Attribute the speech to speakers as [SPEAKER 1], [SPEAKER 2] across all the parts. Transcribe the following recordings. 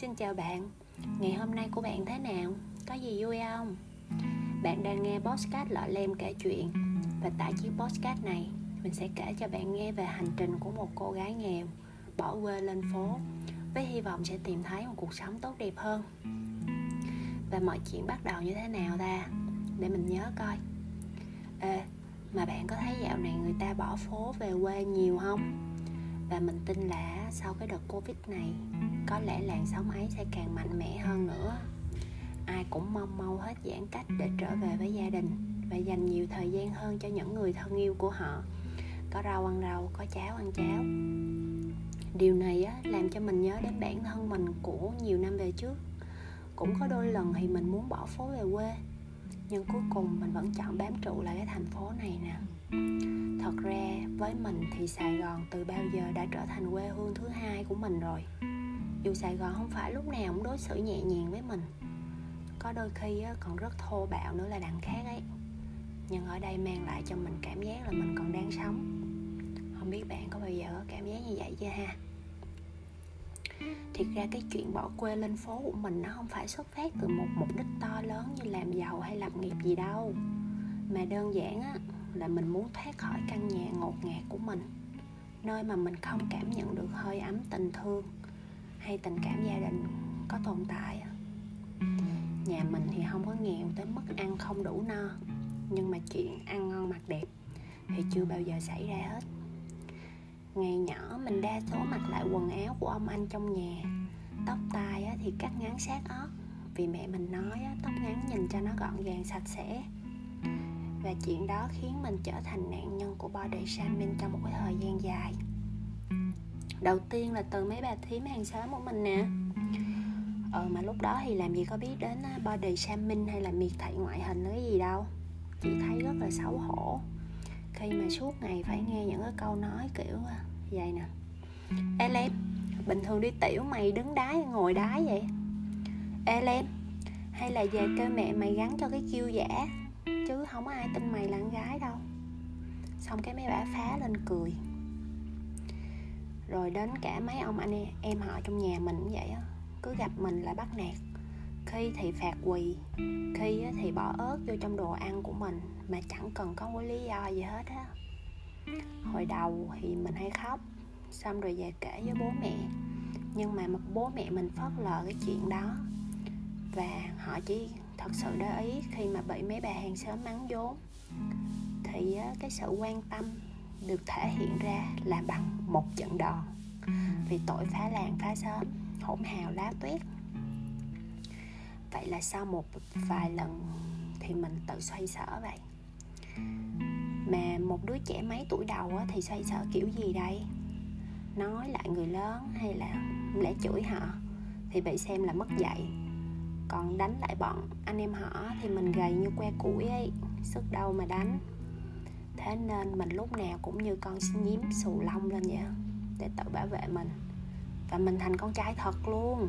[SPEAKER 1] Xin chào bạn, ngày hôm nay của bạn thế nào? Có gì vui không? Bạn đang nghe podcast Lọ Lem kể chuyện Và tại chiếc podcast này, mình sẽ kể cho bạn nghe về hành trình của một cô gái nghèo Bỏ quê lên phố Với hy vọng sẽ tìm thấy một cuộc sống tốt đẹp hơn Và mọi chuyện bắt đầu như thế nào ta? Để mình nhớ coi Ê, mà bạn có thấy dạo này người ta bỏ phố về quê nhiều không? Và mình tin là sau cái đợt covid này có lẽ làn sóng ấy sẽ càng mạnh mẽ hơn nữa. Ai cũng mong mau hết giãn cách để trở về với gia đình và dành nhiều thời gian hơn cho những người thân yêu của họ. Có rau ăn rau có cháo ăn cháo. Điều này á, làm cho mình nhớ đến bản thân mình của nhiều năm về trước. Cũng có đôi lần thì mình muốn bỏ phố về quê nhưng cuối cùng mình vẫn chọn bám trụ lại cái thành phố này nè. Thật ra, với mình thì sài gòn từ bao giờ đã trở thành quê hương thứ hai của mình rồi? Dù sài gòn không phải lúc nào cũng đối xử nhẹ nhàng với mình. Có đôi khi còn rất thô bạo nữa là đằng khác ấy. Nhưng ở đây mang lại cho mình cảm giác là mình còn đang sống. Không biết bạn có bao giờ có cảm giác như vậy chưa ha? Thiệt ra cái chuyện bỏ quê lên phố của mình nó không phải xuất phát từ một mục đích to lớn như làm giàu hay lập nghiệp gì đâu. Mà đơn giản á, là mình muốn thoát khỏi căn nhà ngột ngạt của mình, nơi mà mình không cảm nhận được hơi ấm tình thương hay tình cảm gia đình có tồn tại nhà mình thì không có nghèo tới mức ăn không đủ no, nhưng mà chuyện ăn ngon mặc đẹp thì chưa bao giờ xảy ra hết ngày nhỏ mình đa số mặc lại quần áo của ông anh trong nhà. Tóc tai thì cắt ngắn sát ớt vì mẹ mình nói tóc ngắn nhìn cho nó gọn gàng sạch sẽ. Và chuyện đó khiến mình trở thành nạn nhân của body shaming trong một thời gian dài. Đầu tiên là từ mấy bà thím hàng xóm của mình nè. Ờ mà lúc đó thì làm gì có biết đến body shaming hay là miệt thị ngoại hình cái gì đâu. Chỉ thấy rất là xấu hổ khi mà suốt ngày phải nghe những cái câu nói kiểu à, vậy nè. Ê lem, bình thường đi tiểu mày đứng đái ngồi đái vậy? Ê lem, hay là về kêu mẹ mày gắn cho cái kiêu giả? Chứ không có ai tin mày là con gái đâu. Xong cái mấy bả phá lên cười. Rồi đến cả mấy ông anh em họ trong nhà mình cũng vậy á. Cứ gặp mình là bắt nạt khi thì phạt quỳ, khi thì bỏ ớt vô trong đồ ăn của mình mà chẳng cần có một lý do gì hết á. Hồi đầu thì mình hay khóc, xong rồi về kể với bố mẹ. Nhưng mà bố mẹ mình phớt lờ cái chuyện đó. Và họ chỉ thật sự để ý khi mà bị mấy bà hàng xóm mắng vốn. Thì cái sự quan tâm được thể hiện ra là bằng một trận đòn. Vì tội phá làng, phá xóm, hỗn hào lá tuyết vậy là sau một vài lần thì mình tự xoay sở vậy. Mà một đứa trẻ mấy tuổi đầu thì xoay sở kiểu gì đây? Nói lại người lớn hay là lẽ chửi họ thì bị xem là mất dạy. Còn đánh lại bọn anh em họ thì mình gầy như que củi ấy sức đâu mà đánh. Thế nên mình lúc nào cũng như con nhím xù lông lên vậy để tự bảo vệ mình. Và mình thành con trai thật luôn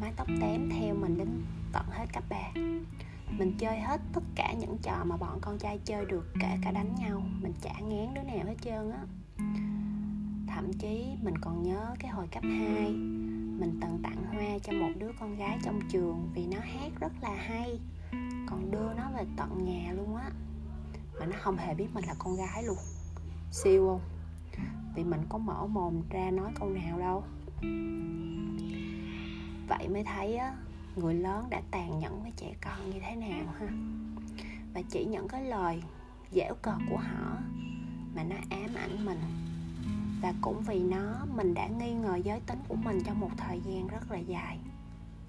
[SPEAKER 1] mái tóc tém theo mình đến tận hết cấp 3 mình chơi hết tất cả những trò mà bọn con trai chơi được, kể cả đánh nhau. Mình chả ngán đứa nào hết trơn á. Thậm chí mình còn nhớ cái hồi cấp 2 mình từng tặng hoa cho một đứa con gái trong trường vì nó hát rất là hay. Còn đưa nó về tận nhà luôn á. Mà nó không hề biết mình là con gái luôn. Siêu không? Vì mình có mở mồm ra nói câu nào đâu vậy mới thấy á, người lớn đã tàn nhẫn với trẻ con như thế nào ha? Và chỉ những cái lời dẻo cợt của họ mà nó ám ảnh mình. Và cũng vì nó, mình đã nghi ngờ giới tính của mình trong một thời gian rất là dài.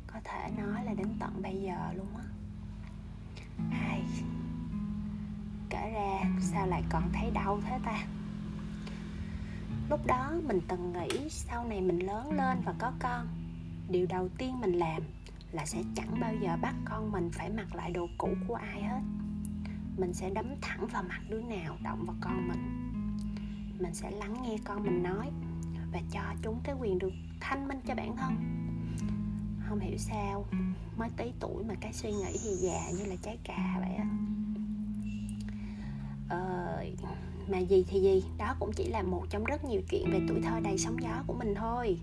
[SPEAKER 1] Có thể nói là đến tận bây giờ luôn á. Ai, kể ra sao lại còn thấy đau thế ta? Lúc đó mình từng nghĩ sau này mình lớn lên và có con điều đầu tiên mình làm là sẽ chẳng bao giờ bắt con mình phải mặc lại đồ cũ của ai hết. Mình sẽ đấm thẳng vào mặt đứa nào động vào con mình. Mình sẽ lắng nghe con mình nói và cho chúng cái quyền được thanh minh cho bản thân. Không hiểu sao mới tí tuổi mà cái suy nghĩ thì già như là trái cà vậy á. Ờ, mà gì thì gì đó cũng chỉ là một trong rất nhiều chuyện về tuổi thơ đầy sóng gió của mình thôi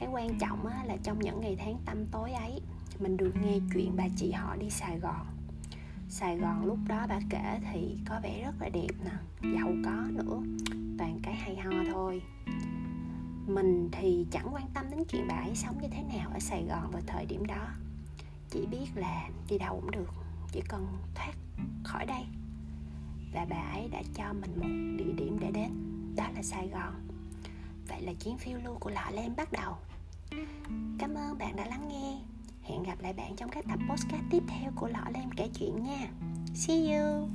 [SPEAKER 1] cái quan trọng á, là trong những ngày tháng tăm tối ấy mình được nghe chuyện bà chị họ đi sài gòn. Sài gòn lúc đó bà kể thì có vẻ rất là đẹp nè giàu có nữa toàn cái hay ho thôi. Mình thì chẳng quan tâm đến chuyện bà ấy sống như thế nào ở sài gòn vào thời điểm đó. Chỉ biết là đi đâu cũng được chỉ cần thoát khỏi đây. Và bà ấy đã cho mình một địa điểm để đến đó là sài gòn. Vậy là chuyến phiêu lưu của lọ lem bắt đầu cảm ơn bạn đã lắng nghe. Hẹn gặp lại bạn trong các tập podcast tiếp theo của lọ lem kể chuyện nha. See you.